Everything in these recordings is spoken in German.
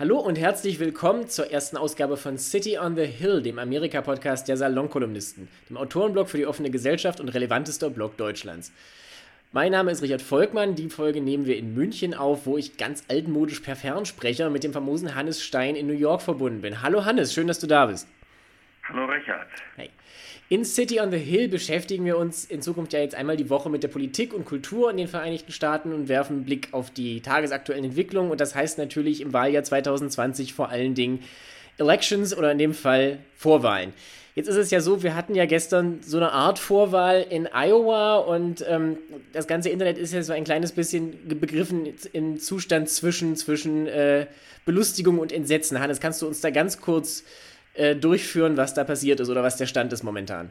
Hallo und herzlich willkommen zur ersten Ausgabe von City on the Hill, dem Amerika-Podcast der Salonkolumnisten, dem Autorenblog für die offene Gesellschaft und relevantester Blog Deutschlands. Mein Name ist Richard Volkmann. Die Folge nehmen wir in München auf, wo ich ganz altmodisch per Fernsprecher mit dem famosen Hannes Stein in New York verbunden bin. Hallo Hannes, schön, dass du da bist. Hallo Richard. Hey. In City on the Hill beschäftigen wir uns in Zukunft ja jetzt einmal die Woche mit der Politik und Kultur in den Vereinigten Staaten und werfen einen Blick auf die tagesaktuellen Entwicklungen. Und das heißt natürlich im Wahljahr 2020 vor allen Dingen Elections oder in dem Fall Vorwahlen. Jetzt ist es ja so, wir hatten ja gestern so eine Art Vorwahl in Iowa und ähm, das ganze Internet ist ja so ein kleines bisschen begriffen im Zustand zwischen, zwischen äh, Belustigung und Entsetzen. Hannes, kannst du uns da ganz kurz äh, durchführen, was da passiert ist oder was der Stand ist momentan?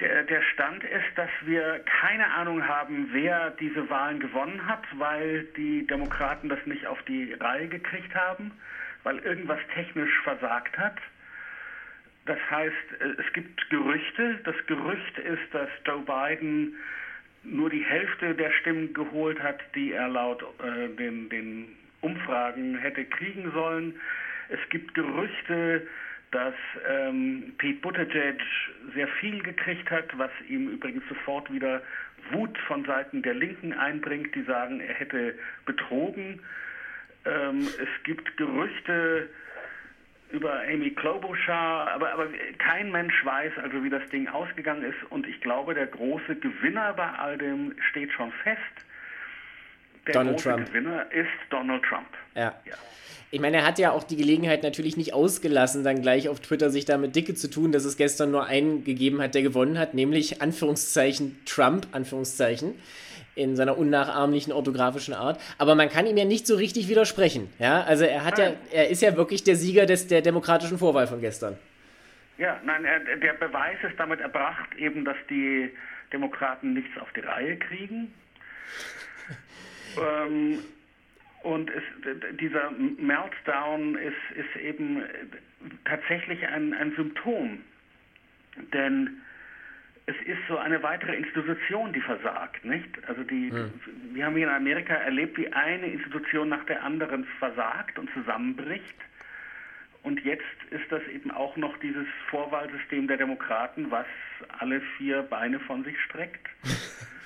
Der, der, Stand ist, dass wir keine Ahnung haben, wer diese Wahlen gewonnen hat, weil die Demokraten das nicht auf die Reihe gekriegt haben, weil irgendwas technisch versagt hat. Das heißt, äh, es gibt Gerüchte. Das Gerücht ist, dass Joe Biden nur die Hälfte der Stimmen geholt hat, die er laut äh, den, den Umfragen hätte kriegen sollen. Es gibt Gerüchte, dass ähm, Pete Buttigieg sehr viel gekriegt hat, was ihm übrigens sofort wieder Wut von Seiten der Linken einbringt, die sagen, er hätte betrogen. Ähm, es gibt Gerüchte über Amy Klobuchar, aber, aber kein Mensch weiß also, wie das Ding ausgegangen ist. Und ich glaube, der große Gewinner bei all dem steht schon fest. Der Donald große Trump. Gewinner ist Donald Trump. Ja. ja. Ich meine, er hat ja auch die Gelegenheit natürlich nicht ausgelassen, dann gleich auf Twitter sich damit dicke zu tun, dass es gestern nur einen gegeben hat, der gewonnen hat, nämlich Anführungszeichen Trump, Anführungszeichen, in seiner unnachahmlichen orthografischen Art. Aber man kann ihm ja nicht so richtig widersprechen. Ja, also er hat nein. ja, er ist ja wirklich der Sieger des, der demokratischen Vorwahl von gestern. Ja, nein, er, der Beweis ist damit erbracht, eben, dass die Demokraten nichts auf die Reihe kriegen. Ähm, und es, dieser Meltdown ist, ist eben tatsächlich ein, ein Symptom. Denn es ist so eine weitere Institution, die versagt, nicht? Also die, hm. wir haben hier in Amerika erlebt, wie eine Institution nach der anderen versagt und zusammenbricht. Und jetzt ist das eben auch noch dieses Vorwahlsystem der Demokraten, was alle vier Beine von sich streckt.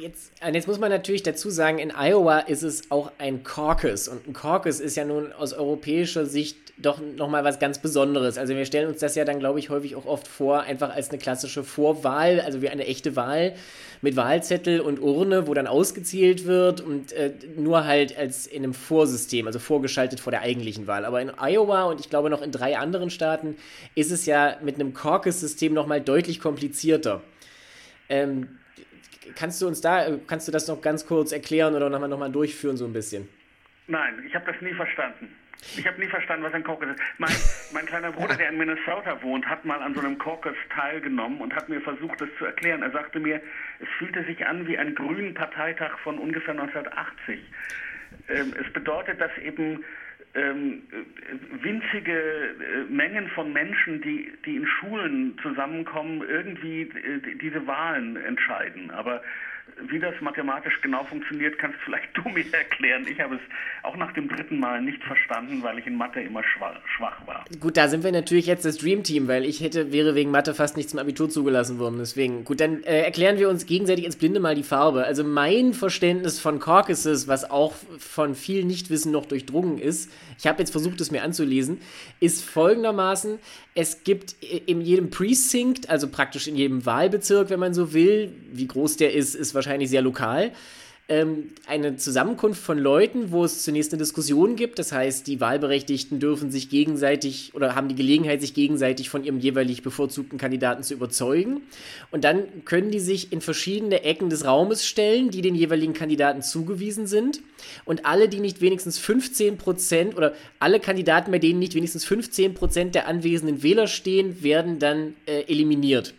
Jetzt, jetzt muss man natürlich dazu sagen, in Iowa ist es auch ein Caucus. Und ein Caucus ist ja nun aus europäischer Sicht doch nochmal was ganz Besonderes. Also wir stellen uns das ja dann, glaube ich, häufig auch oft vor, einfach als eine klassische Vorwahl, also wie eine echte Wahl mit Wahlzettel und Urne, wo dann ausgezählt wird und äh, nur halt als in einem Vorsystem, also vorgeschaltet vor der eigentlichen Wahl. Aber in Iowa und ich glaube noch in drei anderen Staaten ist es ja mit einem Caucus-System nochmal deutlich komplizierter. Ähm, kannst du uns da, kannst du das noch ganz kurz erklären oder nochmal noch mal durchführen so ein bisschen? Nein, ich habe das nie verstanden. Ich habe nie verstanden, was ein Caucus ist. Mein, mein kleiner Bruder, der in Minnesota wohnt, hat mal an so einem Caucus teilgenommen und hat mir versucht, das zu erklären. Er sagte mir, es fühlte sich an wie ein grünen Parteitag von ungefähr 1980. Ähm, es bedeutet, dass eben ähm, winzige äh, Mengen von Menschen, die, die in Schulen zusammenkommen, irgendwie äh, diese Wahlen entscheiden. Aber wie das mathematisch genau funktioniert, kannst vielleicht du mir erklären. Ich habe es auch nach dem dritten Mal nicht verstanden, weil ich in Mathe immer schwach, war. Gut, da sind wir natürlich jetzt das Dream Team, weil ich hätte, wäre wegen Mathe fast nicht zum Abitur zugelassen worden. Deswegen, gut, dann äh, erklären wir uns gegenseitig ins Blinde mal die Farbe. Also mein Verständnis von Caucuses, was auch von viel Nichtwissen noch durchdrungen ist, ich habe jetzt versucht, es mir anzulesen, ist folgendermaßen, es gibt in jedem Precinct, also praktisch in jedem Wahlbezirk, wenn man so will, wie groß der ist, ist wahrscheinlich sehr lokal, ähm, eine Zusammenkunft von Leuten, wo es zunächst eine Diskussion gibt. Das heißt, die Wahlberechtigten dürfen sich gegenseitig oder haben die Gelegenheit, sich gegenseitig von ihrem jeweilig bevorzugten Kandidaten zu überzeugen. Und dann können die sich in verschiedene Ecken des Raumes stellen, die den jeweiligen Kandidaten zugewiesen sind. Und alle, die nicht wenigstens 15 Prozent oder alle Kandidaten, bei denen nicht wenigstens 15 Prozent der anwesenden Wähler stehen, werden dann äh, eliminiert.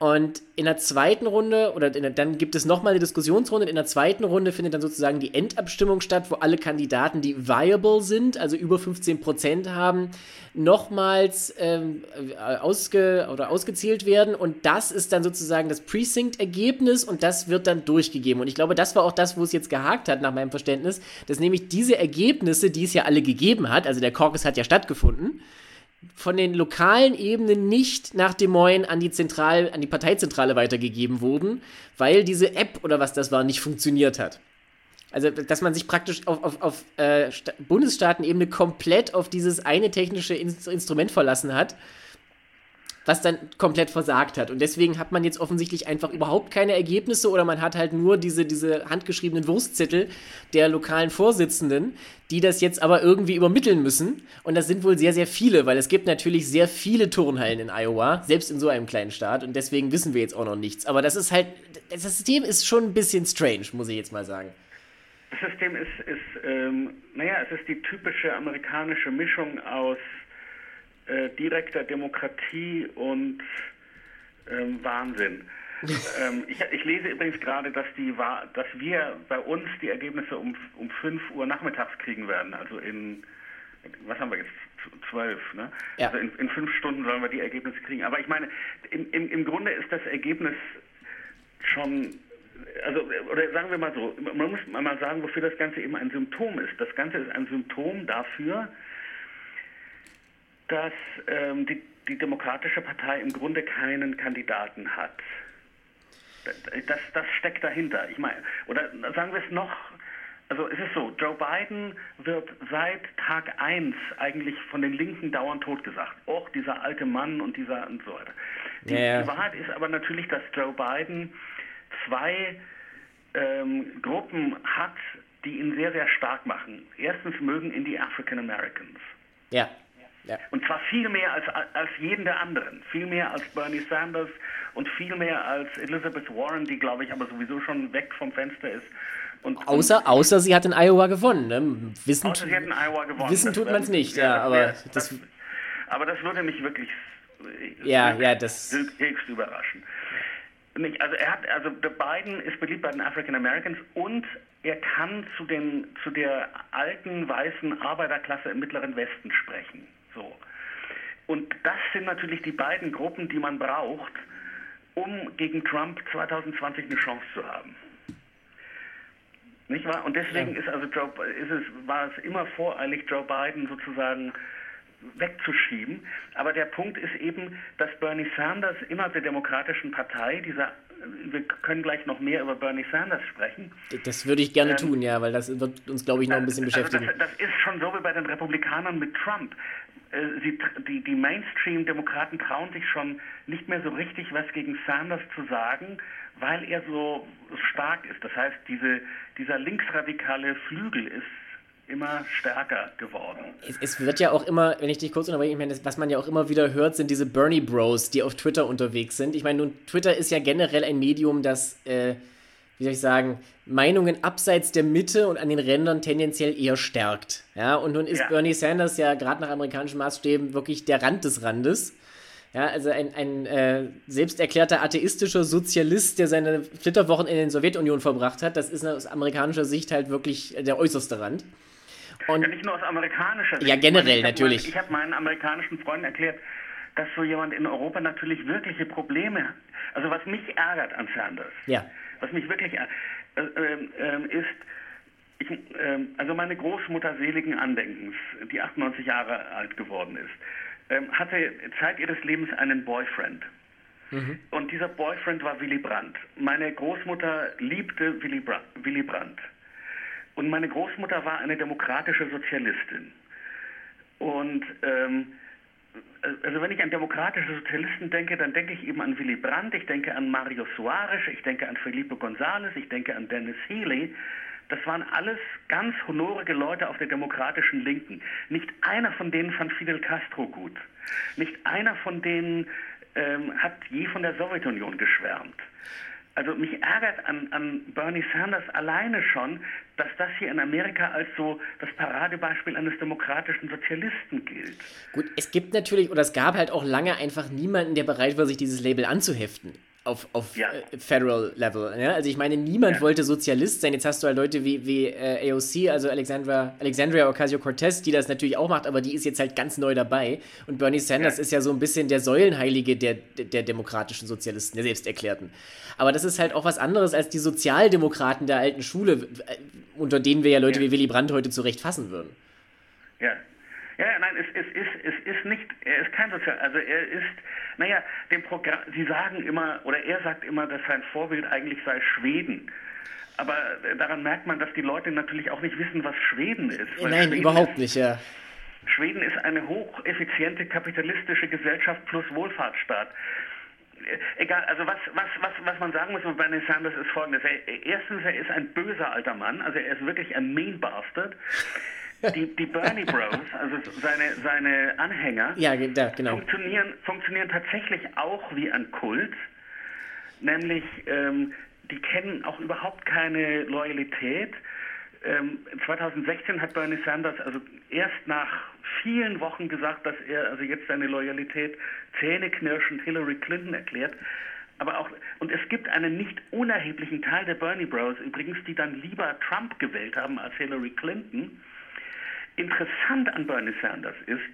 Und in der zweiten Runde, oder der, dann gibt es nochmal eine Diskussionsrunde. In der zweiten Runde findet dann sozusagen die Endabstimmung statt, wo alle Kandidaten, die viable sind, also über 15 Prozent haben, nochmals ähm, ausge, oder ausgezählt werden. Und das ist dann sozusagen das Precinct-Ergebnis und das wird dann durchgegeben. Und ich glaube, das war auch das, wo es jetzt gehakt hat, nach meinem Verständnis, dass nämlich diese Ergebnisse, die es ja alle gegeben hat, also der Caucus hat ja stattgefunden, von den lokalen Ebenen nicht nach Des Moines an die, Zentral, an die Parteizentrale weitergegeben wurden, weil diese App oder was das war nicht funktioniert hat. Also, dass man sich praktisch auf, auf, auf äh, Bundesstaatenebene komplett auf dieses eine technische In Instrument verlassen hat was dann komplett versagt hat. Und deswegen hat man jetzt offensichtlich einfach überhaupt keine Ergebnisse oder man hat halt nur diese, diese handgeschriebenen Wurstzettel der lokalen Vorsitzenden, die das jetzt aber irgendwie übermitteln müssen. Und das sind wohl sehr, sehr viele, weil es gibt natürlich sehr viele Turnhallen in Iowa, selbst in so einem kleinen Staat. Und deswegen wissen wir jetzt auch noch nichts. Aber das ist halt, das System ist schon ein bisschen strange, muss ich jetzt mal sagen. Das System ist, ist ähm, naja, es ist die typische amerikanische Mischung aus äh, direkter Demokratie und ähm, Wahnsinn. ähm, ich, ich, lese übrigens gerade, dass, die, dass wir bei uns die Ergebnisse um, um 5 Uhr nachmittags kriegen werden. Also in, was haben wir jetzt? 12, ne? Ja. Also in, in, fünf Stunden sollen wir die Ergebnisse kriegen. Aber ich meine, im, im, im Grunde ist das Ergebnis schon also, oder sagen wir mal so, man muss mal sagen, wofür das Ganze eben ein Symptom ist. Das Ganze ist ein Symptom dafür, dass ähm, die, die Demokratische Partei im Grunde keinen Kandidaten hat. Das, das steckt dahinter. Ich meine, oder sagen wir es noch, also es ist so, Joe Biden wird seit Tag 1 eigentlich von den Linken dauernd totgesagt. Auch dieser alte Mann und dieser und so weiter. Die, yeah. die Wahrheit ist aber natürlich, dass Joe Biden zwei ähm, Gruppen hat, die ihn sehr, sehr stark machen. Erstens mögen ihn die African Americans. Ja. Ja. Und zwar viel mehr als, als jeden der anderen. Viel mehr als Bernie Sanders und viel mehr als Elizabeth Warren, die, glaube ich, aber sowieso schon weg vom Fenster ist. Und, außer, und, außer sie hat in Iowa gewonnen. Ne? Wissen, außer sie hat in Iowa gewonnen. Wissen tut man es nicht, ja, ja aber, das, das, aber das würde mich wirklich ja, ja, das höchst überraschen. Nicht, also er hat, also Biden ist beliebt bei den African Americans und er kann zu den zu der alten weißen Arbeiterklasse im Mittleren Westen sprechen. So. Und das sind natürlich die beiden Gruppen, die man braucht, um gegen Trump 2020 eine Chance zu haben. Nicht wahr? Und deswegen ja. ist also Joe, ist es, war es immer voreilig, Joe Biden sozusagen wegzuschieben. Aber der Punkt ist eben, dass Bernie Sanders innerhalb der Demokratischen Partei, dieser, wir können gleich noch mehr über Bernie Sanders sprechen. Das würde ich gerne ähm, tun, ja, weil das wird uns, glaube ich, noch ein bisschen beschäftigen. Also das, das, ist schon so wie bei den Republikanern mit Trump. Äh, sie, die, die Mainstream-Demokraten trauen sich schon nicht mehr so richtig was gegen Sanders zu sagen, weil er so stark ist. Das heißt, diese, dieser linksradikale Flügel ist immer stärker geworden. Es, es, wird ja auch immer, wenn ich dich kurz unterbreche, ich meine, was man ja auch immer wieder hört, sind diese Bernie Bros, die auf Twitter unterwegs sind. Ich meine, nun, Twitter ist ja generell ein Medium, das äh, wie soll ich sagen, Meinungen abseits der Mitte und an den Rändern tendenziell eher stärkt. Ja, und nun ist ja. Bernie Sanders ja gerade nach amerikanischen Maßstäben wirklich der Rand des Randes. Ja, also ein, ein äh, selbsterklärter atheistischer Sozialist, der seine Flitterwochen in der Sowjetunion verbracht hat, das ist aus amerikanischer Sicht halt wirklich der äußerste Rand. Und ja, nicht nur aus amerikanischer Sicht. Ja, generell ich natürlich. Mein, ich habe meinen amerikanischen Freunden erklärt, dass so jemand in Europa natürlich wirkliche Probleme hat. Also was mich ärgert an Sanders, ja was mich wirklich äh, äh, ist, ich, äh, also meine Großmutter seligen Andenkens, die 98 Jahre alt geworden ist, ähm, hatte Zeit ihres Lebens einen Boyfriend. Mhm. Und dieser Boyfriend war Willy Brandt. Meine Großmutter liebte Willy, Bra Willy Brandt. Und meine Großmutter war eine demokratische Sozialistin. Und ähm, also wenn ich an demokratische Sozialisten denke, dann denke ich eben an Willy Brandt, ich denke an Mario Soares, ich denke an Felipe González, ich denke an Dennis Healy. Das waren alles ganz honorige Leute auf der demokratischen Linken. Nicht einer von denen fand Fidel Castro gut. Nicht einer von denen ähm, hat je von der Sowjetunion geschwärmt. Also mich ärgert an, an Bernie Sanders alleine schon, dass das hier in Amerika als so das Paradebeispiel eines demokratischen Sozialisten gilt. Gut, es gibt natürlich, oder es gab halt auch lange einfach niemanden, der bereit war, sich dieses Label anzuheften. Auf, auf ja. Äh, Federal Level. Ja? Also ich meine, niemand ja. wollte Sozialist sein. Jetzt hast du halt Leute wie, wie äh, AOC, also Alexandra, Alexandria Ocasio-Cortez, die das natürlich auch macht, aber die ist jetzt halt ganz neu dabei. Und Bernie Sanders ist ja so ein bisschen der Säulenheilige der, der demokratischen Sozialisten, der Selbsterklärten. Aber das ist halt auch was anderes als die Sozialdemokraten der alten Schule, äh, unter denen wir ja Leute wie Willy Brandt heute zurecht fassen würden. Ja, ja, nein, es, es, ist, es ist nicht, er ist kein Sozial, also er ist, naja, dem Programm, Sie sagen immer, oder er sagt immer, dass sein Vorbild eigentlich sei Schweden. Aber daran merkt man, dass die Leute natürlich auch nicht wissen, was Schweden ist. Nein, Schweden überhaupt nicht, ja. Schweden ist eine hocheffiziente kapitalistische Gesellschaft plus Wohlfahrtsstaat egal, also was, was, was, was man sagen muss über Bernie Sanders ist folgendes. Er, erstens, er ist ein böser alter Mann, also er ist wirklich ein mean bastard. Die, die Bernie Bros, also seine, seine Anhänger, ja, genau. funktionieren, funktionieren tatsächlich auch wie ein Kult. Nämlich, ähm, die kennen auch überhaupt keine Loyalität. Ähm, 2016 hat Bernie Sanders also erst nach vielen Wochen gesagt, dass er also jetzt seine Loyalität zähneknirschend Hillary Clinton erklärt. Aber auch, und es gibt einen nicht unerheblichen Teil der Bernie Bros übrigens, die dann lieber Trump gewählt haben als Hillary Clinton. Interessant an Bernie Sanders ist,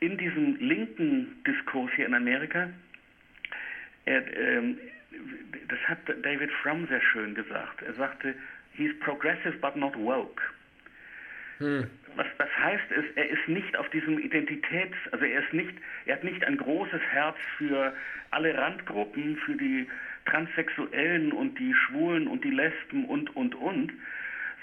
in diesem linken Diskurs hier in Amerika, er, ähm, das hat David Frum sehr schön gesagt. Er sagte, he's progressive but not woke. Hm. Was das heißt ist, er ist nicht auf diesem Identitäts, also er ist nicht, er hat nicht ein großes Herz für alle Randgruppen, für die Transsexuellen und die Schwulen und die Lesben und und und,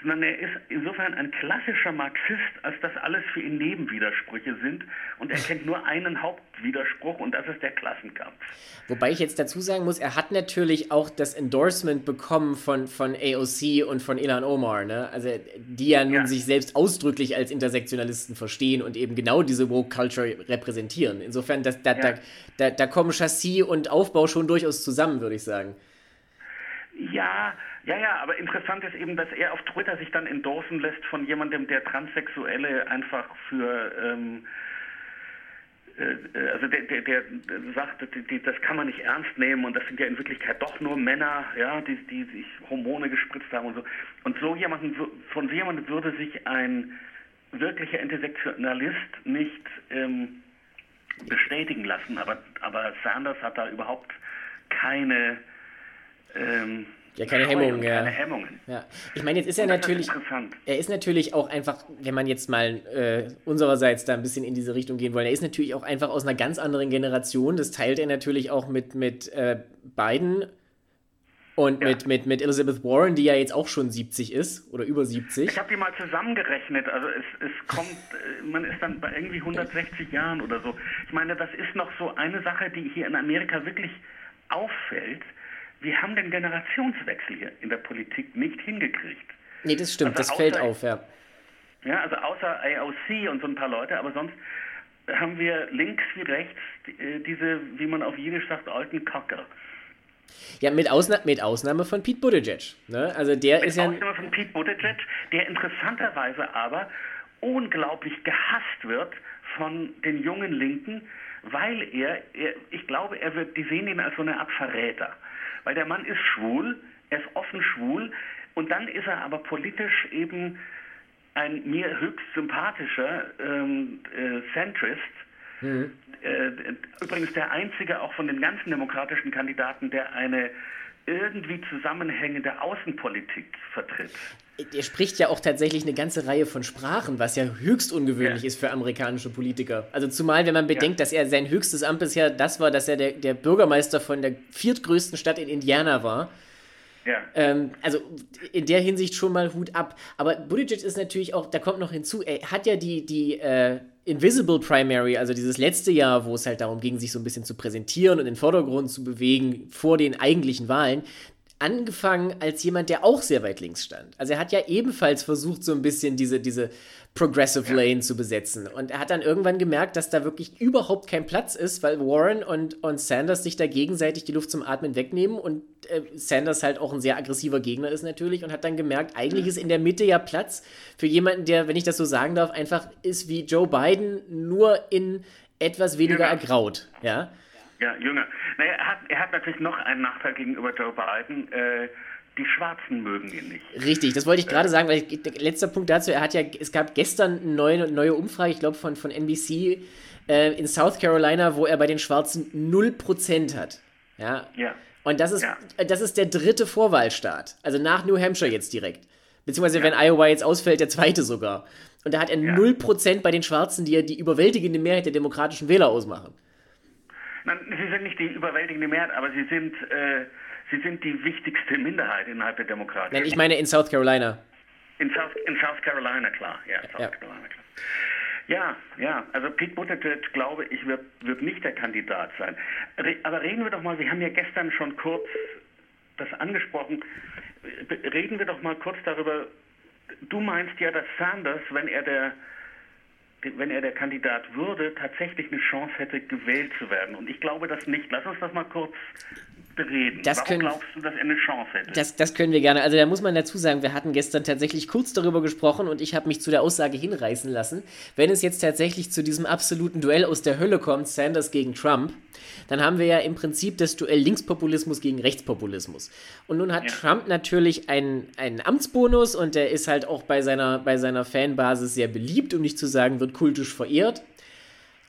sondern er ist insofern ein klassischer Marxist, als dass alles für ihn Nebenwidersprüche sind und er kennt nur einen Hauptwiderspruch und das ist der Klassenkampf. Wobei ich jetzt dazu sagen muss, er hat natürlich auch das Endorsement bekommen von, von AOC und von Ilan Omar, ne? also die ja nun ja. sich selbst ausdrücklich als Intersektionalisten verstehen und eben genau diese Woke Culture repräsentieren. Insofern, das, da, ja. da, da, da kommen Chassis und Aufbau schon durchaus zusammen, würde ich sagen. Ja, ja, ja, aber interessant ist eben, dass er auf Twitter sich dann endorsen lässt von jemandem, der Transsexuelle einfach für, ähm, äh, also der, der, der sagt, die, das kann man nicht ernst nehmen und das sind ja in Wirklichkeit doch nur Männer, ja, die, die sich Hormone gespritzt haben und so. Und so jemanden, von so jemandem würde sich ein wirklicher Intersektionalist nicht ähm, bestätigen lassen, aber, aber Sanders hat da überhaupt keine ähm, ja, keine Hemmungen, ja. Keine Hemmungen. Ja. Ich meine, jetzt ist er natürlich. Ist er ist natürlich auch einfach, wenn man jetzt mal äh, unsererseits da ein bisschen in diese Richtung gehen wollen, er ist natürlich auch einfach aus einer ganz anderen Generation. Das teilt er natürlich auch mit, mit äh, Biden und ja. mit, mit, mit Elizabeth Warren, die ja jetzt auch schon 70 ist oder über 70. Ich habe die mal zusammengerechnet. Also es, es kommt, äh, man ist dann bei irgendwie 160 Jahren oder so. Ich meine, das ist noch so eine Sache, die hier in Amerika wirklich auffällt wir haben den Generationswechsel hier in der Politik nicht hingekriegt. Nee, das stimmt, also das fällt auf, ja. Ja, also außer AOC und so ein paar Leute, aber sonst haben wir links wie rechts äh, diese, wie man auf Jiddisch sagt, alten Kacker. Ja, mit, Ausna mit Ausnahme von Pete Buttigieg. Ne? Also der mit ist ja. Ausnahme von Pete Buttigieg, der interessanterweise aber unglaublich gehasst wird von den jungen Linken, weil er, er ich glaube, er wird, die sehen ihn als so eine Art Verräter. Weil der Mann ist schwul, er ist offen schwul und dann ist er aber politisch eben ein mir höchst sympathischer ähm, äh, Centrist. Mhm. Äh, übrigens der einzige auch von den ganzen demokratischen Kandidaten, der eine irgendwie zusammenhängende Außenpolitik vertritt. Er spricht ja auch tatsächlich eine ganze Reihe von Sprachen, was ja höchst ungewöhnlich ja. ist für amerikanische Politiker. Also zumal, wenn man bedenkt, ja. dass er sein höchstes Amt bisher das war, dass er der, der Bürgermeister von der viertgrößten Stadt in Indiana war. Ja. Ähm, also in der Hinsicht schon mal Hut ab. Aber Buttigieg ist natürlich auch, da kommt noch hinzu, er hat ja die, die äh, Invisible Primary, also dieses letzte Jahr, wo es halt darum ging, sich so ein bisschen zu präsentieren und in den Vordergrund zu bewegen vor den eigentlichen Wahlen, angefangen als jemand, der auch sehr weit links stand. Also er hat ja ebenfalls versucht, so ein bisschen diese, diese Progressive Lane zu besetzen. Und er hat dann irgendwann gemerkt, dass da wirklich überhaupt kein Platz ist, weil Warren und, und Sanders sich da gegenseitig die Luft zum Atmen wegnehmen und äh, Sanders halt auch ein sehr aggressiver Gegner ist natürlich und hat dann gemerkt, eigentlich ist in der Mitte ja Platz für jemanden, der, wenn ich das so sagen darf, einfach ist wie Joe Biden, nur in etwas weniger genau. ergraut. Ja. Ja, jünger. Naja, er hat, er hat natürlich noch einen Nachteil gegenüber Joe Biden. Äh, die Schwarzen mögen ihn nicht. Richtig, das wollte ich gerade sagen, weil letzter Punkt dazu, er hat ja, es gab gestern eine neue, neue Umfrage, ich glaube von, von NBC äh, in South Carolina, wo er bei den Schwarzen 0% hat. Ja. ja. Und das ist, ja. das ist der dritte Vorwahlstaat. Also nach New Hampshire jetzt direkt. Beziehungsweise, ja. wenn Iowa jetzt ausfällt, der zweite sogar. Und da hat er ja. 0% bei den Schwarzen, die ja die überwältigende Mehrheit der demokratischen Wähler ausmachen. Nein, sie sind nicht die überwältigende Mehrheit, aber sie sind, äh, sie sind die wichtigste Minderheit innerhalb der Demokraten. Nein, ich meine in South Carolina. In South, in South Carolina, klar. Ja, South ja. Carolina, klar. Ja, ja, also Pete Buttigieg, glaube ich, wird, wird nicht der Kandidat sein. Aber reden wir doch mal, Sie haben ja gestern schon kurz das angesprochen, reden wir doch mal kurz darüber, du meinst ja, dass Sanders, wenn er der wenn er der Kandidat würde, tatsächlich eine Chance hätte, gewählt zu werden. Und ich glaube das nicht. Lass uns das mal kurz bereden. Das Warum können, glaubst du, dass er eine Chance hätte? Das, das können wir gerne. Also da muss man dazu sagen, wir hatten gestern tatsächlich kurz darüber gesprochen und ich habe mich zu der Aussage hinreißen lassen, wenn es jetzt tatsächlich zu diesem absoluten Duell aus der Hölle kommt, Sanders gegen Trump, dann haben wir ja im Prinzip das Duell Linkspopulismus gegen Rechtspopulismus. Und nun hat ja. Trump natürlich einen, einen Amtsbonus und der ist halt auch bei seiner, bei seiner Fanbasis sehr beliebt, um nicht zu sagen, wird kultisch verehrt.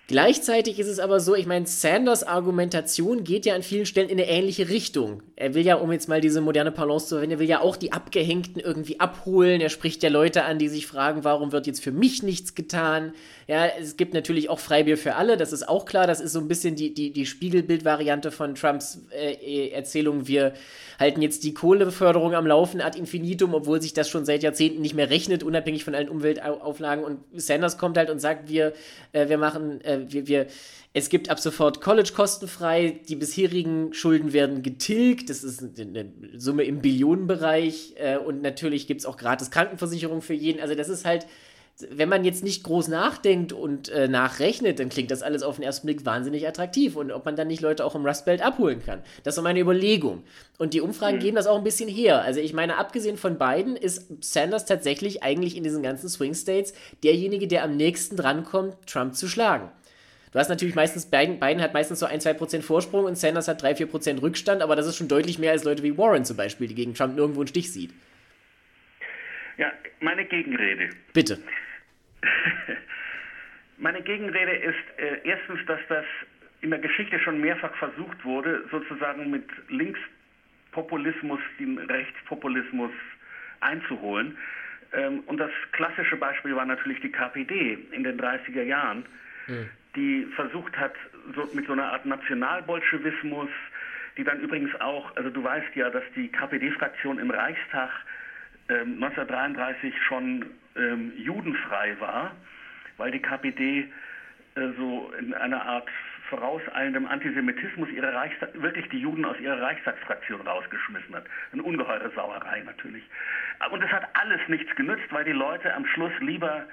Gleichzeitig ist es aber so, ich meine, Sanders Argumentation geht ja an vielen Stellen in eine ähnliche Richtung. Er will ja, um jetzt mal diese moderne Balance zu verwenden, er will ja auch die Abgehängten irgendwie abholen. Er spricht ja Leute an, die sich fragen, warum wird jetzt für mich nichts getan? Ja, es gibt natürlich auch Freibier für alle, das ist auch klar. Das ist so ein bisschen die, die, die Spiegelbildvariante von Trumps äh, Erzählung. Wir halten jetzt die Kohleförderung am Laufen ad infinitum, obwohl sich das schon seit Jahrzehnten nicht mehr rechnet, unabhängig von allen Umweltauflagen. Und Sanders kommt halt und sagt, wir, äh, wir machen, äh, wir, wir, es gibt ab sofort College kostenfrei, die bisherigen Schulden werden getilgt, das ist eine Summe im Billionenbereich äh, und natürlich gibt es auch gratis Krankenversicherung für jeden. Also das ist halt wenn man jetzt nicht groß nachdenkt und äh, nachrechnet, dann klingt das alles auf den ersten Blick wahnsinnig attraktiv und ob man dann nicht Leute auch im Rust Belt abholen kann. Das ist meine Überlegung. Und die Umfragen mhm. geben das auch ein bisschen her. Also ich meine, abgesehen von beiden ist Sanders tatsächlich eigentlich in diesen ganzen Swing States derjenige, der am nächsten drankommt, Trump zu schlagen. Du hast natürlich meistens, Biden, Biden hat meistens so ein, zwei Prozent Vorsprung und Sanders hat drei, vier Prozent Rückstand, aber das ist schon deutlich mehr als Leute wie Warren zum Beispiel, die gegen Trump nirgendwo einen Stich sieht. Ja, meine Gegenrede. Bitte. meine Gegenrede ist äh, erstens, dass das in der Geschichte schon mehrfach versucht wurde, sozusagen mit Linkspopulismus den Rechtspopulismus einzuholen. Ähm, und das klassische Beispiel war natürlich die KPD in den 30er Jahren, mhm. Die versucht hat, so, mit so einer Art Nationalbolschewismus, die dann übrigens auch, also du weißt ja, dass die KPD-Fraktion im Reichstag 1933 ähm, schon ähm, judenfrei war, weil die KPD äh, so in einer Art vorauseilendem Antisemitismus ihre Reichstag, wirklich die Juden aus ihrer Reichstagsfraktion rausgeschmissen hat. Eine ungeheure Sauerei natürlich. Und es hat alles nichts genützt, weil die Leute am Schluss lieber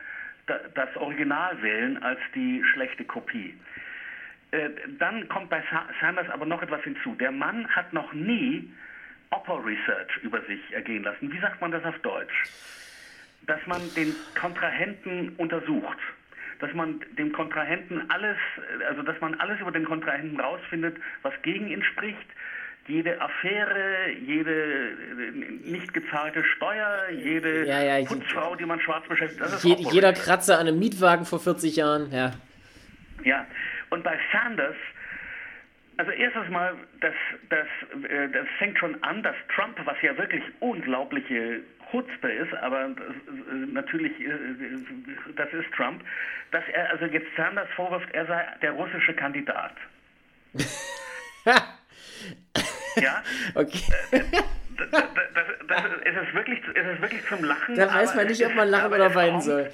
das Original wählen als die schlechte Kopie. Äh, dann kommt bei Sanders aber noch etwas hinzu. Der Mann hat noch nie Opper Research über sich ergehen lassen. Wie sagt man das auf Deutsch? Dass man den Kontrahenten untersucht. Dass man dem Kontrahenten alles, also dass man alles über den Kontrahenten rausfindet, was gegen ihn spricht, jede Affäre, jede nicht gezahlte Steuer, jede ja, ja, Putzfrau, die man schwarz beschäftigt. Je, jeder Kratzer an einem Mietwagen vor 40 Jahren, ja. Ja, und bei Sanders also erstes Mal, das, das, äh, das fängt schon an, dass Trump, was ja wirklich unglaubliche Chutzpe ist, aber äh, natürlich, äh, das ist Trump, dass er also jetzt Sanders vorwirft, er sei der russische Kandidat. ja? Okay. Das, das, das, es, ist wirklich, es ist wirklich zum Lachen. Da weiß man nicht, ob man lachen oder weinen soll.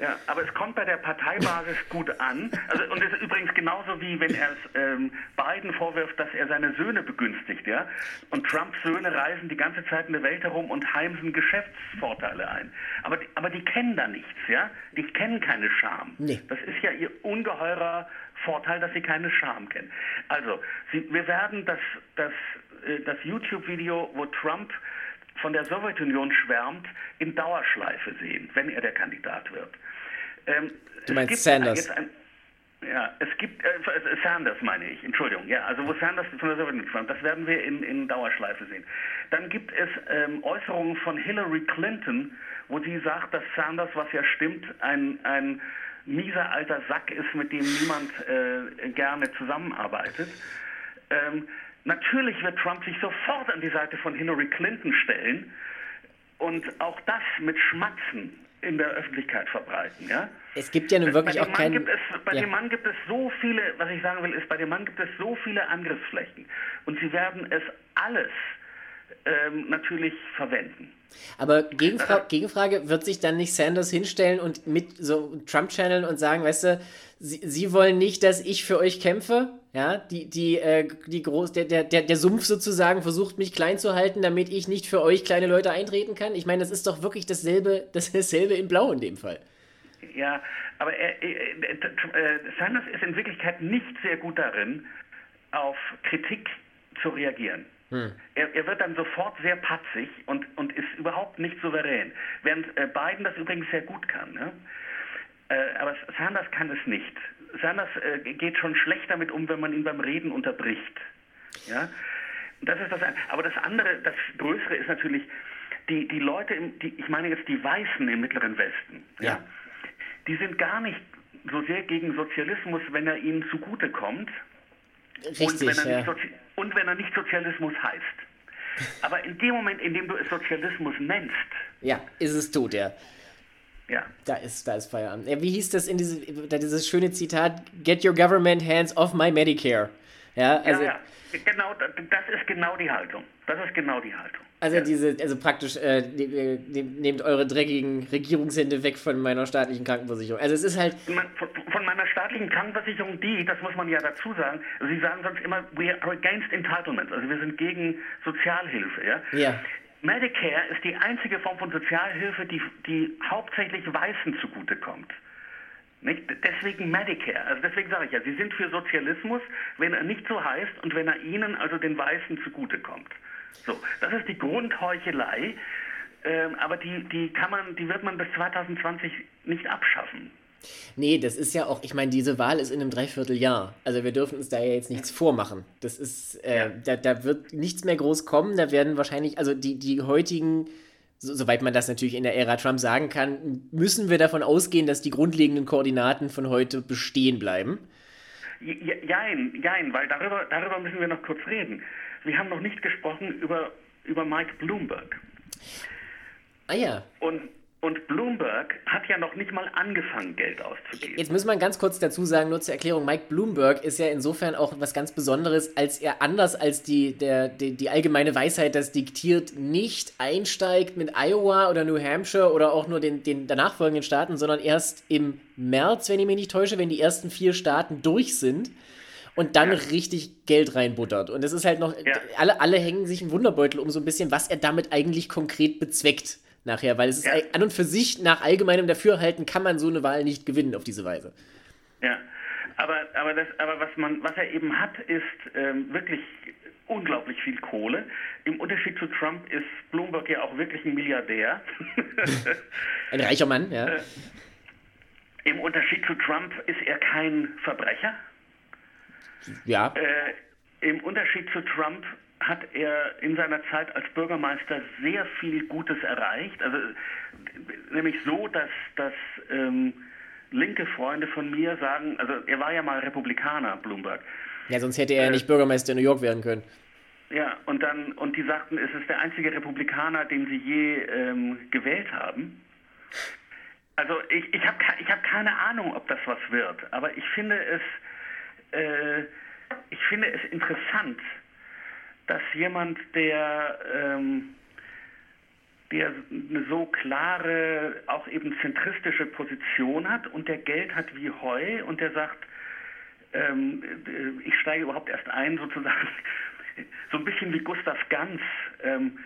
Ja, aber es kommt bei der Parteibasis gut an. Also, und es ist übrigens genauso wie wenn er es ähm, Biden vorwirft, dass er seine Söhne begünstigt, ja. Und Trumps Söhne reisen die ganze Zeit in der Welt herum und heimsen Geschäftsvorteile ein. Aber die, aber die kennen da nichts, ja. Die kennen keine Scham. Nee. Das ist ja ihr ungeheurer Vorteil, dass sie keine Scham kennen. Also, sie, wir werden das, das, äh, das YouTube-Video, wo Trump von der Sowjetunion schwärmt, in Dauerschleife sehen, wenn er der Kandidat wird. Ähm, du meinst Sanders? Ein, Ja, es gibt, äh, Sanders meine ich, Entschuldigung, ja, also wo Sanders von der Trump, das werden wir in, in Dauerschleife sehen. Dann gibt es ähm, Äußerungen von Hillary Clinton, wo sie sagt, dass Sanders, was ja stimmt, ein, ein mieser alter Sack ist, mit dem niemand äh, gerne zusammenarbeitet. Ähm, natürlich wird Trump sich sofort an die Seite von Hillary Clinton stellen und auch das mit Schmatzen in der Öffentlichkeit verbreiten. Ja? Es gibt ja nun wirklich auch keinen... Bei ja. dem Mann gibt es so viele, was ich sagen will, ist, bei dem Mann gibt es so viele Angriffsflächen und sie werden es alles ähm, natürlich verwenden. Aber Gegenfra Gegenfrage, wird sich dann nicht Sanders hinstellen und mit so Trump-Channeln und sagen, weißt du, Sie, Sie, wollen nicht, dass ich für euch kämpfe? Ja, die, die, äh, die groß, der, der, der, der Sumpf sozusagen versucht, mich klein zu halten, damit ich nicht für euch kleine Leute eintreten kann. Ich meine, das ist doch wirklich dasselbe, dasselbe in Blau in dem Fall. Ja, aber er, äh, äh, Sanders ist in Wirklichkeit nicht sehr gut darin, auf Kritik zu reagieren. Hm. Er, er, wird dann sofort sehr patzig und, und ist überhaupt nicht souverän. Während äh, Biden das übrigens sehr gut kann. Ne? Äh, aber Sanders kann es nicht. Sanders äh, geht schon schlecht damit um, wenn man ihn beim Reden unterbricht. Ja? Das ist das eine. Aber das andere, das Größere ist natürlich, die, die Leute, im, die, ich meine jetzt die Weißen im Mittleren Westen, ja. ja. die sind gar nicht so sehr gegen Sozialismus, wenn er ihnen zugutekommt. Richtig, und wenn, ja. Und wenn er nicht Sozialismus heißt. Aber in dem Moment, in dem du es Sozialismus nennst. Ja, ist es tot, ja. Ja. Da ist, da ist Feierabend. Ja, wie hieß das in diese, dieses schöne Zitat? Get your government hands off my Medicare. Ja, also, ja, ja. Genau, das ist genau die Haltung. Das ist genau die Haltung. Also ja. diese, also praktisch, äh, ne, ne, nehmt eure dreckigen Regierungshände weg von meiner staatlichen Krankenversicherung. Also es ist halt. Von, von meiner staatlichen Krankenversicherung, die, das muss man ja dazu sagen, sie sagen sonst immer, we are against entitlements, also wir sind gegen Sozialhilfe, ja. Ja. Medicare ist die einzige Form von Sozialhilfe, die, die hauptsächlich Weißen zugutekommt. Nicht? Deswegen Medicare. Also deswegen sage ich ja, Sie sind für Sozialismus, wenn er nicht so heißt und wenn er Ihnen, also den Weißen, zugutekommt. So, das ist die Grundheuchelei, ähm, aber die, die kann man, die wird man bis 2020 nicht abschaffen. Nee, das ist ja auch, ich meine, diese Wahl ist in einem Dreivierteljahr. Also wir dürfen uns da ja jetzt nichts vormachen. Das ist, äh, da, da wird nichts mehr groß kommen. Da werden wahrscheinlich, also die, die heutigen, so, soweit man das natürlich in der Ära Trump sagen kann, müssen wir davon ausgehen, dass die grundlegenden Koordinaten von heute bestehen bleiben. Jein, jein, weil darüber, darüber müssen wir noch kurz reden. Wir haben noch nicht gesprochen über, über Mike Bloomberg. Ah ja. Und und Bloomberg hat ja noch nicht mal angefangen, Geld auszugeben. Jetzt muss man ganz kurz dazu sagen, nur zur Erklärung, Mike Bloomberg ist ja insofern auch was ganz Besonderes, als er anders als die, der, die, die allgemeine Weisheit das diktiert, nicht einsteigt mit Iowa oder New Hampshire oder auch nur den, den danach folgenden Staaten, sondern erst im März, wenn ich mich nicht täusche, wenn die ersten vier Staaten durch sind und dann ja. richtig Geld reinbuttert. Und das ist halt noch, ja. alle, alle hängen sich einen Wunderbeutel um so ein bisschen, was er damit eigentlich konkret bezweckt nachher, weil es ist ja. an und für sich nach allgemeinem Dafürhalten kann man so eine Wahl nicht gewinnen auf diese Weise. Ja, aber, aber, das, aber was, man, was er eben hat, ist ähm, wirklich unglaublich viel Kohle. Im Unterschied zu Trump ist Bloomberg ja auch wirklich ein Milliardär. ein reicher Mann, ja. Äh, Im Unterschied zu Trump ist er kein Verbrecher. Ja. Äh, Im Unterschied zu Trump hat er in seiner Zeit als Bürgermeister sehr viel Gutes erreicht. Also nämlich so, dass, dass ähm, linke Freunde von mir sagen, also er war ja mal Republikaner, Bloomberg. Ja, sonst hätte er ja äh, nicht Bürgermeister in New York werden können. Ja, und dann, und die sagten, es ist der einzige Republikaner, den sie je ähm, gewählt haben. Also ich, ich habe ich hab keine Ahnung, ob das was wird, aber ich finde es, äh, ich finde es interessant, dass jemand, der, ähm, der eine so klare, auch eben zentristische Position hat und der Geld hat wie Heu und der sagt, ähm, ich steige überhaupt erst ein, sozusagen, so ein bisschen wie Gustav Ganz. Ähm,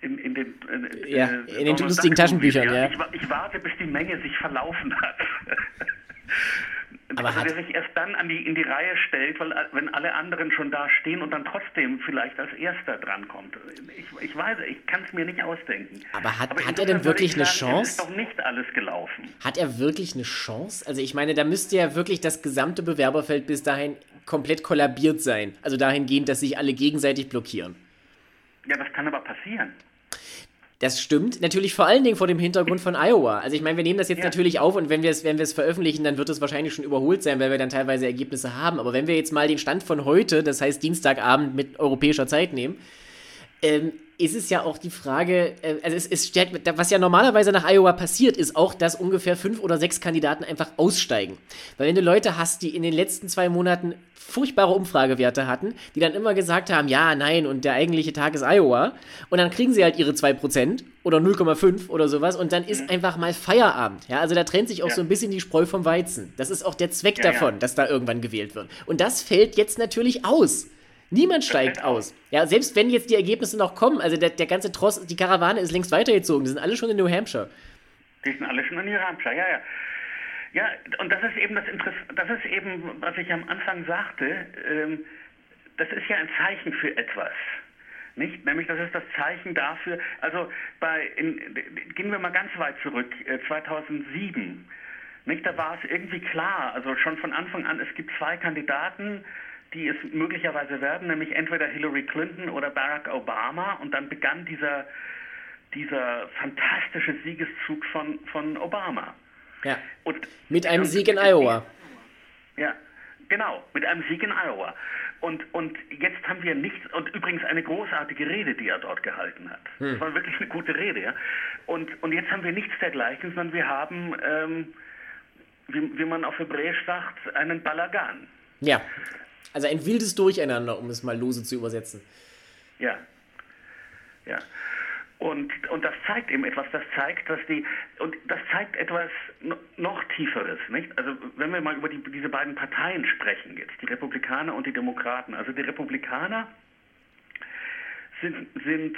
in, in, den, äh, ja, in den lustigen Taschenbüchern, ja. Ich, ich, warte, bis die Menge sich verlaufen hat. Aber also der sich erst dann an die, in die Reihe stellt, weil wenn alle anderen schon da stehen und dann trotzdem vielleicht als Erster drankommt. Ich, ich weiß, ich kann es mir nicht ausdenken. Aber hat, Aber hat er denn wirklich eine sagen, Chance? ist doch nicht alles gelaufen. Hat er wirklich eine Chance? Also ich meine, da müsste ja wirklich das gesamte Bewerberfeld bis dahin komplett kollabiert sein. Also dahingehend, dass sich alle gegenseitig blockieren. Ja, das kann aber passieren. Das stimmt. Natürlich vor allen Dingen vor dem Hintergrund von Iowa. Also ich meine, wir nehmen das jetzt ja. natürlich auf und wenn wir es wenn wir es veröffentlichen, dann wird es wahrscheinlich schon überholt sein, weil wir dann teilweise Ergebnisse haben. Aber wenn wir jetzt mal den Stand von heute, das heißt Dienstagabend mit europäischer Zeit nehmen, ähm, ist es ja auch die Frage, äh, also es, es stellt, was ja normalerweise nach Iowa passiert, ist auch, dass ungefähr fünf oder sechs Kandidaten einfach aussteigen. Weil wenn du Leute hast, die in den letzten zwei Monaten furchtbare Umfragewerte hatten, die dann immer gesagt haben, ja, nein, und der eigentliche Tag ist Iowa, und dann kriegen sie halt ihre 2% oder 0,5 oder sowas, und dann ist mhm. einfach mal Feierabend. Ja, also da trennt sich auch ja. so ein bisschen die Spreu vom Weizen. Das ist auch der Zweck ja, davon, ja. dass da irgendwann gewählt wird. Und das fällt jetzt natürlich aus. Niemand steigt aus. Ja, selbst wenn jetzt die Ergebnisse noch kommen, also der, der ganze Tross, die Karawane ist längst weitergezogen, die sind alle schon in New Hampshire. Die sind alle schon in New Hampshire, ja, ja. Ja, und das ist eben das Interess das ist eben, was ich am Anfang sagte, ähm, das ist ja ein Zeichen für etwas. Nicht? Nämlich, das ist das Zeichen dafür, also bei, in, gehen wir mal ganz weit zurück, äh, 2007, nicht? da war es irgendwie klar, also schon von Anfang an, es gibt zwei Kandidaten, die es möglicherweise werden, nämlich entweder Hillary Clinton oder Barack Obama. Und dann begann dieser, dieser fantastische Siegeszug von, von Obama. Ja. Und, mit einem und, Sieg in Iowa. Ja, genau, mit einem Sieg in Iowa. Und, und jetzt haben wir nichts, und übrigens eine großartige Rede, die er dort gehalten hat. Hm. Das war wirklich eine gute Rede, ja. Und, und jetzt haben wir nichts dergleichen, sondern wir haben, ähm, wie, wie man auf Hebräisch sagt, einen Balagan. Ja. Also ein wildes Durcheinander, um es mal lose zu übersetzen. Ja. Ja. Und, und das zeigt eben etwas, das zeigt, dass die, und das zeigt etwas noch Tieferes, nicht? Also wenn wir mal über die, diese beiden Parteien sprechen jetzt, die Republikaner und die Demokraten. Also die Republikaner sind, sind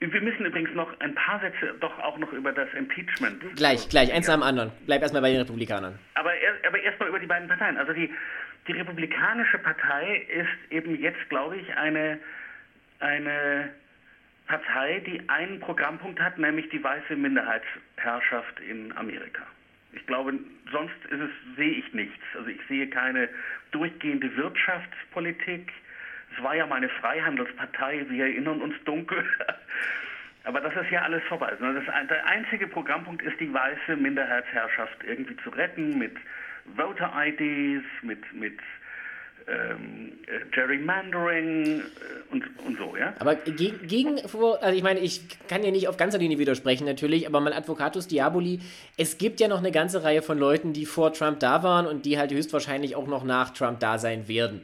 wir müssen übrigens noch ein paar Sätze doch auch noch über das Impeachment. Gleich, gleich, eins nach dem anderen. Bleib erstmal bei den Republikanern. Aber, aber erstmal über die beiden Parteien. Also die, die Republikanische Partei ist eben jetzt, glaube ich, eine, eine Partei, die einen Programmpunkt hat, nämlich die weiße Minderheitsherrschaft in Amerika. Ich glaube, sonst es, sehe ich nichts. Also ich sehe keine durchgehende Wirtschaftspolitik es war ja mal eine Freihandelspartei, wir erinnern uns dunkel. Aber das ist ja alles vorbei. Das, der einzige Programmpunkt ist, die weiße Minderheitsherrschaft irgendwie zu retten mit Voter-IDs, mit, mit ähm, äh, Gerrymandering äh, und, und so, ja. Aber gegen, gegen, also ich meine, ich kann ja nicht auf ganzer Linie widersprechen natürlich, aber mal Advocatus Diaboli, es gibt ja noch eine ganze Reihe von Leuten, die vor Trump da waren und die halt höchstwahrscheinlich auch noch nach Trump da sein werden.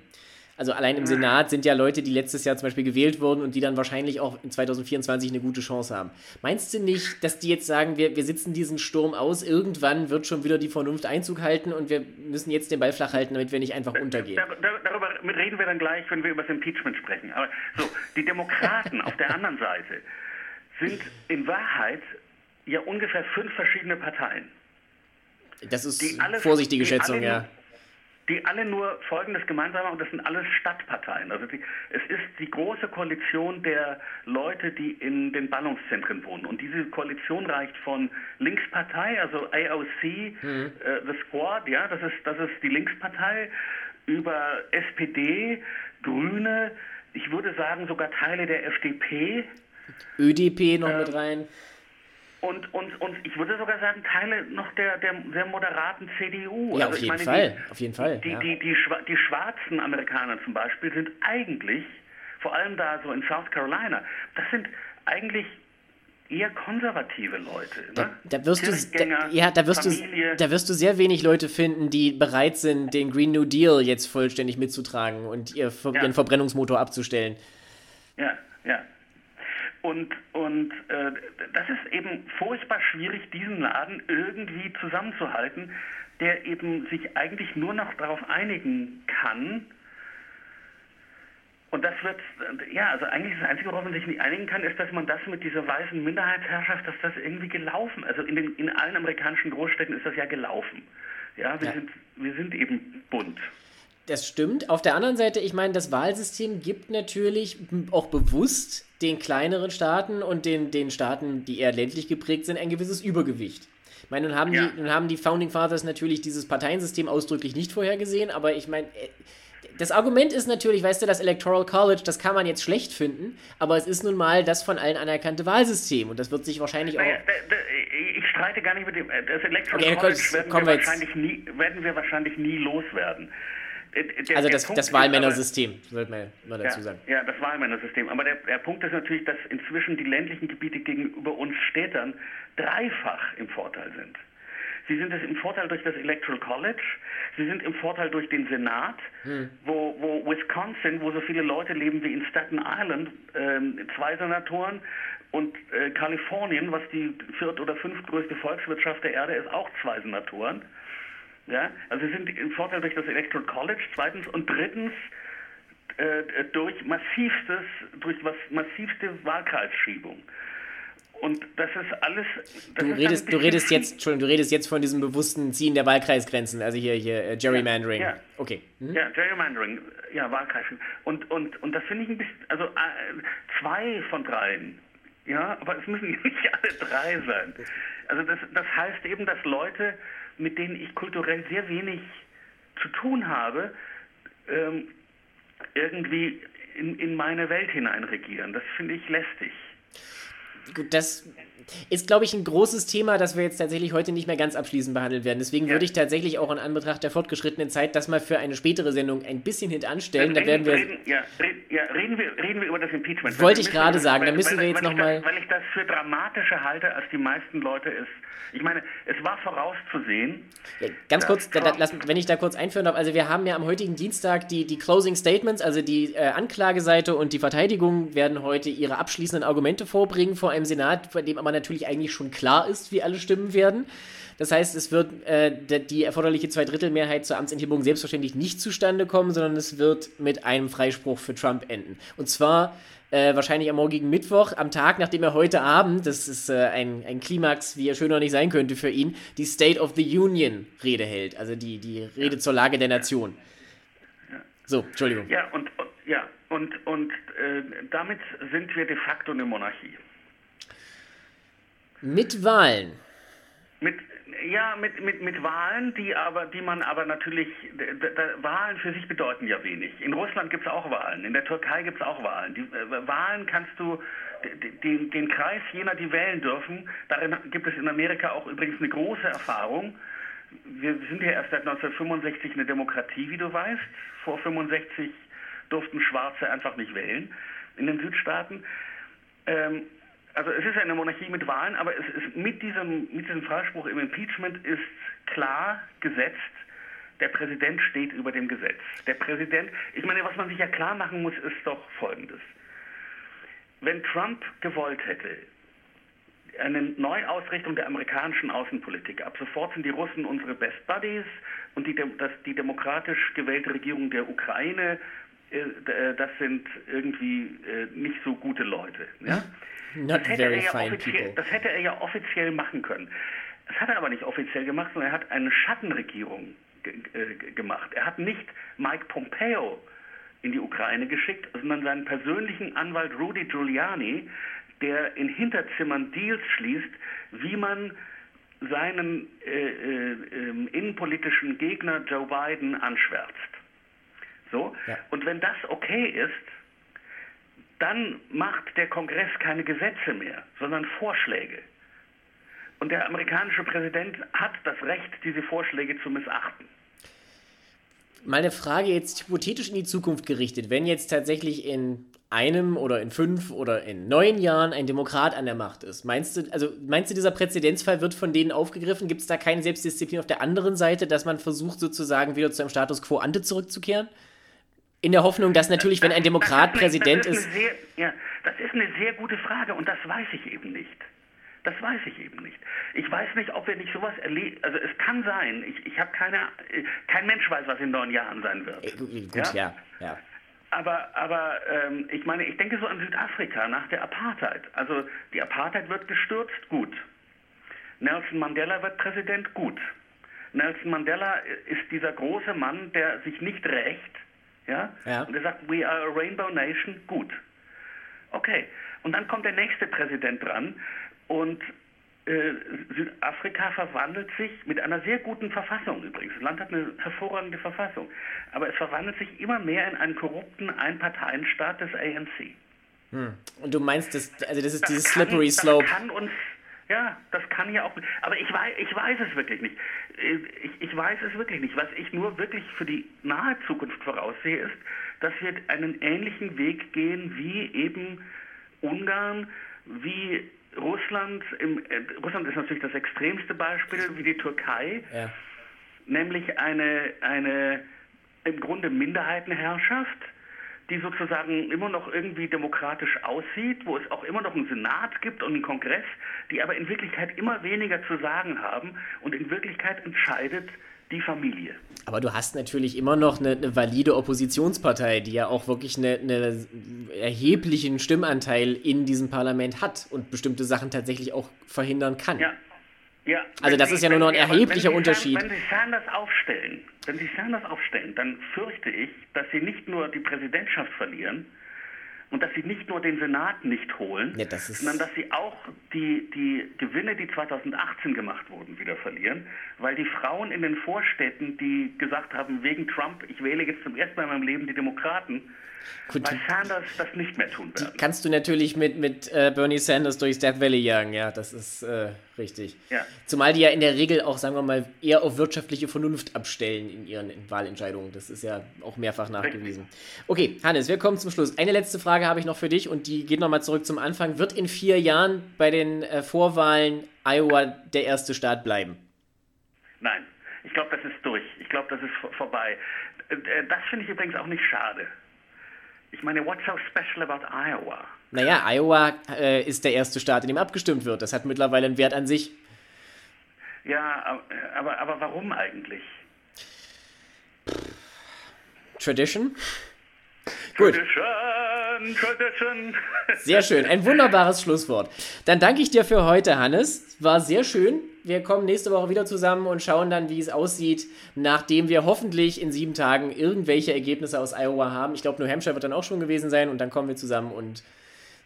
Also allein im Senat sind ja Leute, die letztes Jahr zum Beispiel gewählt wurden und die dann wahrscheinlich auch in 2024 eine gute Chance haben. Meinst du nicht, dass die jetzt sagen, wir, wir sitzen diesen Sturm aus, irgendwann wird schon wieder die Vernunft Einzug halten und wir müssen jetzt den Ball flach halten, damit wir nicht einfach untergehen? Dar, dar, darüber reden wir dann gleich, wenn wir über das Impeachment sprechen. Aber so, die Demokraten auf der anderen Seite sind in Wahrheit ja ungefähr fünf verschiedene Parteien. Das ist alle, vorsichtige Schätzung, ja die alle nur Folgendes gemeinsam haben, das sind alles Stadtparteien. Also die, es ist die große Koalition der Leute, die in den Ballungszentren wohnen. Und diese Koalition reicht von Linkspartei, also AOC, mhm. äh, The Squad, ja, das ist, das ist die Linkspartei, über SPD, Grüne, ich würde sagen sogar Teile der FDP. ÖDP noch äh, mit rein und, und, und ich würde sogar sagen, Teile noch der, der, der moderaten CDU. Ja, also auf jeden meine, Fall, die, auf jeden Fall. Die, ja. die, die, die, die schwarzen Amerikaner zum Beispiel sind eigentlich, vor allem da so in South Carolina, das sind eigentlich eher konservative Leute. Ne? Da, da, wirst du, da, ja, da wirst Familie. du, da wirst du sehr wenig Leute finden, die bereit sind, den Green New Deal jetzt vollständig mitzutragen und ihr, ja. ihren Verbrennungsmotor abzustellen. Ja, ja. Und, und äh, das ist eben furchtbar schwierig, diesen Laden irgendwie zusammenzuhalten, der eben sich eigentlich nur noch darauf einigen kann. Und das wird, ja, also eigentlich das Einzige, worauf man sich nicht einigen kann, ist, dass man das mit dieser weißen Minderheitsherrschaft, dass das irgendwie gelaufen, also in, den, in allen amerikanischen Großstädten ist das ja gelaufen. Ja, wir, ja. Sind, wir sind eben bunt. Das stimmt. Auf der anderen Seite, ich meine, das Wahlsystem gibt natürlich auch bewusst den kleineren Staaten und den, den Staaten, die eher ländlich geprägt sind, ein gewisses Übergewicht. Ich meine, nun haben, ja. die, nun haben die Founding Fathers natürlich dieses Parteiensystem ausdrücklich nicht vorhergesehen, aber ich meine, äh, das Argument ist natürlich, weißt du, das Electoral College, das kann man jetzt schlecht finden, aber es ist nun mal das von allen anerkannte Wahlsystem und das wird sich wahrscheinlich naja, auch. ich streite gar nicht mit dem. Das Electoral okay, College werden wir, wahrscheinlich nie, werden wir wahrscheinlich nie loswerden. Der, also das, das Wahlmännersystem, sollte man mal dazu ja, sagen. Ja, das Wahlmännersystem. Aber der, der Punkt ist natürlich, dass inzwischen die ländlichen Gebiete gegenüber uns Städtern dreifach im Vorteil sind. Sie sind es im Vorteil durch das Electoral College, sie sind im Vorteil durch den Senat, hm. wo, wo Wisconsin, wo so viele Leute leben wie in Staten Island, ähm, zwei Senatoren und äh, Kalifornien, was die viert- oder fünftgrößte Volkswirtschaft der Erde ist, auch zwei Senatoren. Ja? Also sie sind im Vorteil durch das Electoral College, zweitens und drittens äh, durch massivstes, durch was massivste Wahlkreisschiebung. Und das ist alles. Das du, ist redest, du redest jetzt, Entschuldigung, du redest jetzt von diesem bewussten Ziehen der Wahlkreisgrenzen, also hier, hier äh, Gerrymandering. Ja, ja. Okay. Mhm. Ja, Gerrymandering, ja, Wahlkreisen. Und, und, und das finde ich ein bisschen, also äh, zwei von dreien, ja, aber es müssen nicht alle drei sein. Also das, das heißt eben, dass Leute mit denen ich kulturell sehr wenig zu tun habe, ähm, irgendwie in, in meine Welt hineinregieren. Das finde ich lästig. Gut, das ist, glaube ich, ein großes Thema, das wir jetzt tatsächlich heute nicht mehr ganz abschließend behandeln werden. Deswegen ja. würde ich tatsächlich auch in Anbetracht der fortgeschrittenen Zeit das mal für eine spätere Sendung ein bisschen hintanstellen. Dann da werden wir. Reden, ja, red, ja, reden, wir, reden wir über das Impeachment. Wollte ich gerade sagen, da müssen wir jetzt nochmal. Weil ich das für dramatischer halte, als die meisten Leute es ich meine, es war vorauszusehen. Ja, ganz kurz, da, da, lass, wenn ich da kurz einführen darf. Also, wir haben ja am heutigen Dienstag die, die Closing Statements, also die äh, Anklageseite und die Verteidigung werden heute ihre abschließenden Argumente vorbringen vor einem Senat, bei dem aber natürlich eigentlich schon klar ist, wie alle stimmen werden. Das heißt, es wird äh, die erforderliche Zweidrittelmehrheit zur Amtsenthebung selbstverständlich nicht zustande kommen, sondern es wird mit einem Freispruch für Trump enden. Und zwar äh, wahrscheinlich am morgigen Mittwoch, am Tag, nachdem er heute Abend, das ist äh, ein, ein Klimax, wie er schöner nicht sein könnte für ihn, die State of the Union Rede hält, also die, die Rede zur Lage der Nation. So, Entschuldigung. Ja, und, ja, und, und äh, damit sind wir de facto eine Monarchie. Mit Wahlen. Mit, ja, mit, mit, mit Wahlen, die aber, die man aber natürlich, Wahlen für sich bedeuten ja wenig. In Russland gibt es auch Wahlen, in der Türkei gibt es auch Wahlen. Die, äh, Wahlen kannst du, den, den Kreis jener, die wählen dürfen, darin gibt es in Amerika auch übrigens eine große Erfahrung. Wir sind ja erst seit 1965 eine Demokratie, wie du weißt. Vor 65 durften Schwarze einfach nicht wählen in den Südstaaten. Ähm, also es ist eine Monarchie mit Wahlen, aber es ist mit diesem, mit diesem Freispruch im Impeachment ist klar gesetzt, der Präsident steht über dem Gesetz. Der Präsident, ich meine, was man sich ja klar machen muss, ist doch Folgendes. Wenn Trump gewollt hätte, eine Neuausrichtung der amerikanischen Außenpolitik. Ab sofort sind die Russen unsere Best Buddies und die, das, die demokratisch gewählte Regierung der Ukraine, äh, äh das sind irgendwie äh, nicht so gute Leute. Ja? Not very ja fine people. Das hätte er ja offiziell machen können. Das hat er aber nicht offiziell gemacht, sondern er hat eine Schattenregierung gemacht. Er hat nicht Mike Pompeo in die Ukraine geschickt, sondern seinen persönlichen Anwalt Rudy Giuliani, der in Hinterzimmern Deals schließt, wie man seinen äh, äh, äh, innenpolitischen Gegner Joe Biden anschwärzt. So? Ja. Und wenn das okay ist, dann macht der Kongress keine Gesetze mehr, sondern Vorschläge. Und der amerikanische Präsident hat das Recht, diese Vorschläge zu missachten. Meine Frage jetzt hypothetisch in die Zukunft gerichtet, wenn jetzt tatsächlich in einem oder in fünf oder in neun Jahren ein Demokrat an der Macht ist. Meinst du, also meinst du, dieser Präzedenzfall wird von denen aufgegriffen? Gibt es da keine Selbstdisziplin auf der anderen Seite, dass man versucht, sozusagen wieder zu einem Status quo ante zurückzukehren? In der Hoffnung, dass natürlich, wenn ein Demokrat das, das, Präsident ist. ist sehr, ja, das ist eine sehr gute Frage und das weiß ich eben nicht. Das weiß ich eben nicht. Ich weiß nicht, ob wir nicht sowas erleben. Also es kann sein. Ich, ich habe keine. Kein Mensch weiß, was in neun Jahren sein wird. Äh, gut, ja. ja, ja. Aber, aber ähm, ich meine, ich denke so an Südafrika nach der Apartheid. Also die Apartheid wird gestürzt, gut. Nelson Mandela wird Präsident, gut. Nelson Mandela ist dieser große Mann, der sich nicht rächt, ja, ja. und er sagt, we are a rainbow nation, gut. Okay, und dann kommt der nächste Präsident dran und äh, Südafrika verwandelt sich mit einer sehr guten Verfassung übrigens. Das Land hat eine hervorragende Verfassung. Aber es verwandelt sich immer mehr in einen korrupten Einparteienstaat des ANC. Hm. Und du meinst, das, also das ist das dieses kann, Slippery Slope. Das kann uns, ja, das kann ja auch. Aber ich weiß, ich weiß es wirklich nicht. Äh, ich, ich weiß es wirklich nicht. Was ich nur wirklich für die nahe Zukunft voraussehe, ist, dass wir einen ähnlichen Weg gehen wie eben Ungarn, wie Russland, im, äh, Russland ist natürlich das extremste Beispiel, wie die Türkei, ja. nämlich eine, eine im Grunde Minderheitenherrschaft, die sozusagen immer noch irgendwie demokratisch aussieht, wo es auch immer noch einen Senat gibt und einen Kongress, die aber in Wirklichkeit immer weniger zu sagen haben und in Wirklichkeit entscheidet die Familie. Aber du hast natürlich immer noch eine, eine valide Oppositionspartei, die ja auch wirklich einen eine erheblichen Stimmanteil in diesem Parlament hat und bestimmte Sachen tatsächlich auch verhindern kann. Ja. Ja, also das Sie, ist ja nur noch ein erheblicher wenn Unterschied. Wenn Sie Sanders aufstellen, wenn Sie Sanders aufstellen, dann fürchte ich, dass Sie nicht nur die Präsidentschaft verlieren, und dass sie nicht nur den Senat nicht holen, ja, das sondern dass sie auch die, die Gewinne, die 2018 gemacht wurden, wieder verlieren, weil die Frauen in den Vorstädten, die gesagt haben, wegen Trump, ich wähle jetzt zum ersten Mal in meinem Leben die Demokraten, Gut, weil Sanders das nicht mehr tun werden. Kannst du natürlich mit, mit äh, Bernie Sanders durchs Death Valley jagen, ja, das ist äh, richtig. Ja. Zumal die ja in der Regel auch, sagen wir mal, eher auf wirtschaftliche Vernunft abstellen in ihren Wahlentscheidungen. Das ist ja auch mehrfach nachgewiesen. Okay, Hannes, wir kommen zum Schluss. Eine letzte Frage habe ich noch für dich und die geht nochmal zurück zum Anfang. Wird in vier Jahren bei den äh, Vorwahlen Iowa der erste Staat bleiben? Nein, ich glaube, das ist durch. Ich glaube, das ist vorbei. Äh, äh, das finde ich übrigens auch nicht schade. Ich meine, what's so special about Iowa? Naja, Iowa äh, ist der erste Staat, in dem abgestimmt wird. Das hat mittlerweile einen Wert an sich. Ja, aber, aber warum eigentlich? Tradition? Gut. Tradition, Tradition. Sehr schön, ein wunderbares Schlusswort. Dann danke ich dir für heute, Hannes. War sehr schön wir kommen nächste Woche wieder zusammen und schauen dann, wie es aussieht, nachdem wir hoffentlich in sieben Tagen irgendwelche Ergebnisse aus Iowa haben. Ich glaube, New Hampshire wird dann auch schon gewesen sein und dann kommen wir zusammen und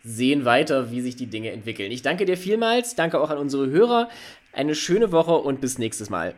sehen weiter, wie sich die Dinge entwickeln. Ich danke dir vielmals, danke auch an unsere Hörer. Eine schöne Woche und bis nächstes Mal.